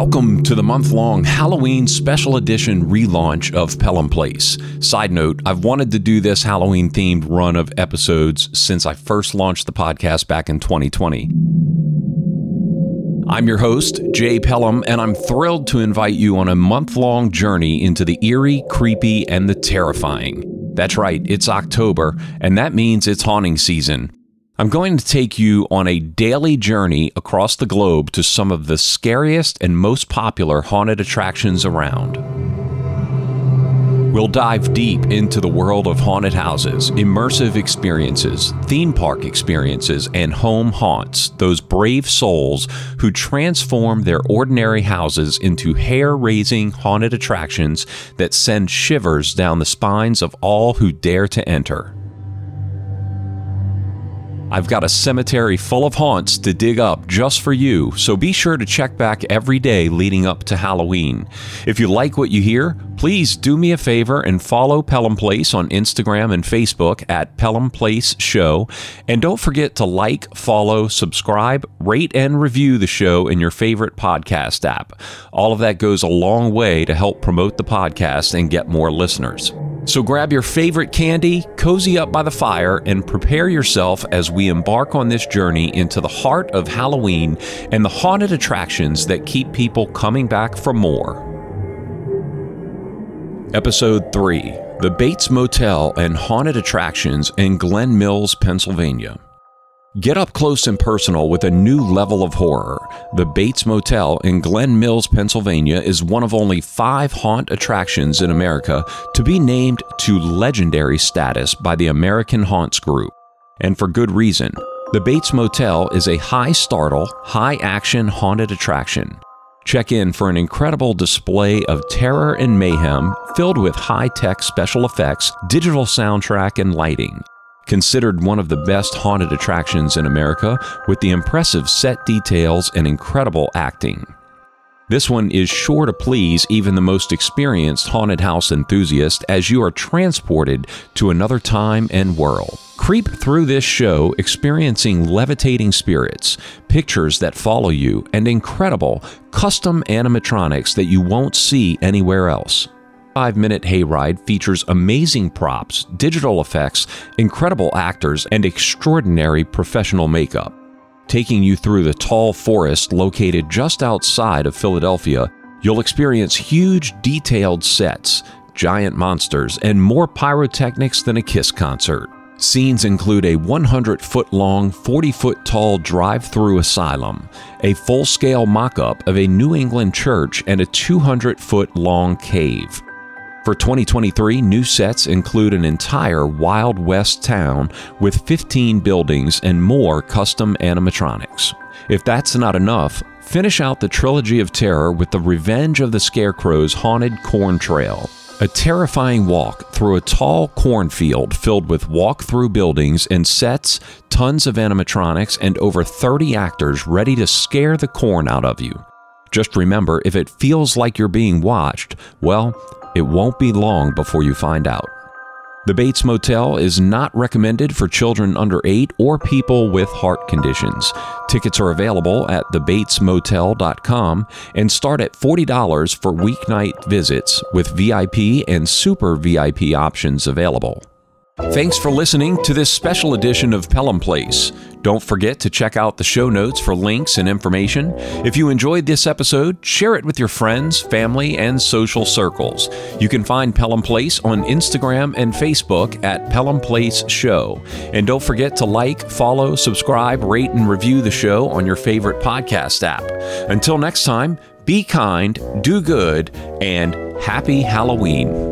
Welcome to the month long Halloween special edition relaunch of Pelham Place. Side note, I've wanted to do this Halloween themed run of episodes since I first launched the podcast back in 2020. I'm your host, Jay Pelham, and I'm thrilled to invite you on a month long journey into the eerie, creepy, and the terrifying. That's right, it's October, and that means it's haunting season. I'm going to take you on a daily journey across the globe to some of the scariest and most popular haunted attractions around. We'll dive deep into the world of haunted houses, immersive experiences, theme park experiences, and home haunts, those brave souls who transform their ordinary houses into hair raising haunted attractions that send shivers down the spines of all who dare to enter. I've got a cemetery full of haunts to dig up just for you, so be sure to check back every day leading up to Halloween. If you like what you hear, please do me a favor and follow Pelham Place on Instagram and Facebook at Pelham Place Show. And don't forget to like, follow, subscribe, rate, and review the show in your favorite podcast app. All of that goes a long way to help promote the podcast and get more listeners. So grab your favorite candy, cozy up by the fire, and prepare yourself as we embark on this journey into the heart of Halloween and the haunted attractions that keep people coming back for more. Episode 3 The Bates Motel and Haunted Attractions in Glen Mills, Pennsylvania. Get up close and personal with a new level of horror. The Bates Motel in Glen Mills, Pennsylvania is one of only five haunt attractions in America to be named to legendary status by the American Haunts Group. And for good reason. The Bates Motel is a high startle, high action haunted attraction. Check in for an incredible display of terror and mayhem filled with high tech special effects, digital soundtrack, and lighting considered one of the best haunted attractions in America with the impressive set details and incredible acting. This one is sure to please even the most experienced haunted house enthusiast as you are transported to another time and world. Creep through this show experiencing levitating spirits, pictures that follow you, and incredible custom animatronics that you won't see anywhere else five minute hayride features amazing props, digital effects, incredible actors, and extraordinary professional makeup. Taking you through the tall forest located just outside of Philadelphia, you'll experience huge, detailed sets, giant monsters, and more pyrotechnics than a Kiss concert. Scenes include a 100 foot long, 40 foot tall drive through asylum, a full scale mock up of a New England church, and a 200 foot long cave. For 2023, new sets include an entire Wild West town with 15 buildings and more custom animatronics. If that's not enough, finish out the trilogy of terror with the Revenge of the Scarecrow's Haunted Corn Trail. A terrifying walk through a tall cornfield filled with walk through buildings and sets, tons of animatronics, and over 30 actors ready to scare the corn out of you. Just remember if it feels like you're being watched, well, it won't be long before you find out. The Bates Motel is not recommended for children under 8 or people with heart conditions. Tickets are available at thebatesmotel.com and start at $40 for weeknight visits with VIP and super VIP options available. Thanks for listening to this special edition of Pelham Place. Don't forget to check out the show notes for links and information. If you enjoyed this episode, share it with your friends, family, and social circles. You can find Pelham Place on Instagram and Facebook at Pelham Place Show. And don't forget to like, follow, subscribe, rate, and review the show on your favorite podcast app. Until next time, be kind, do good, and happy Halloween.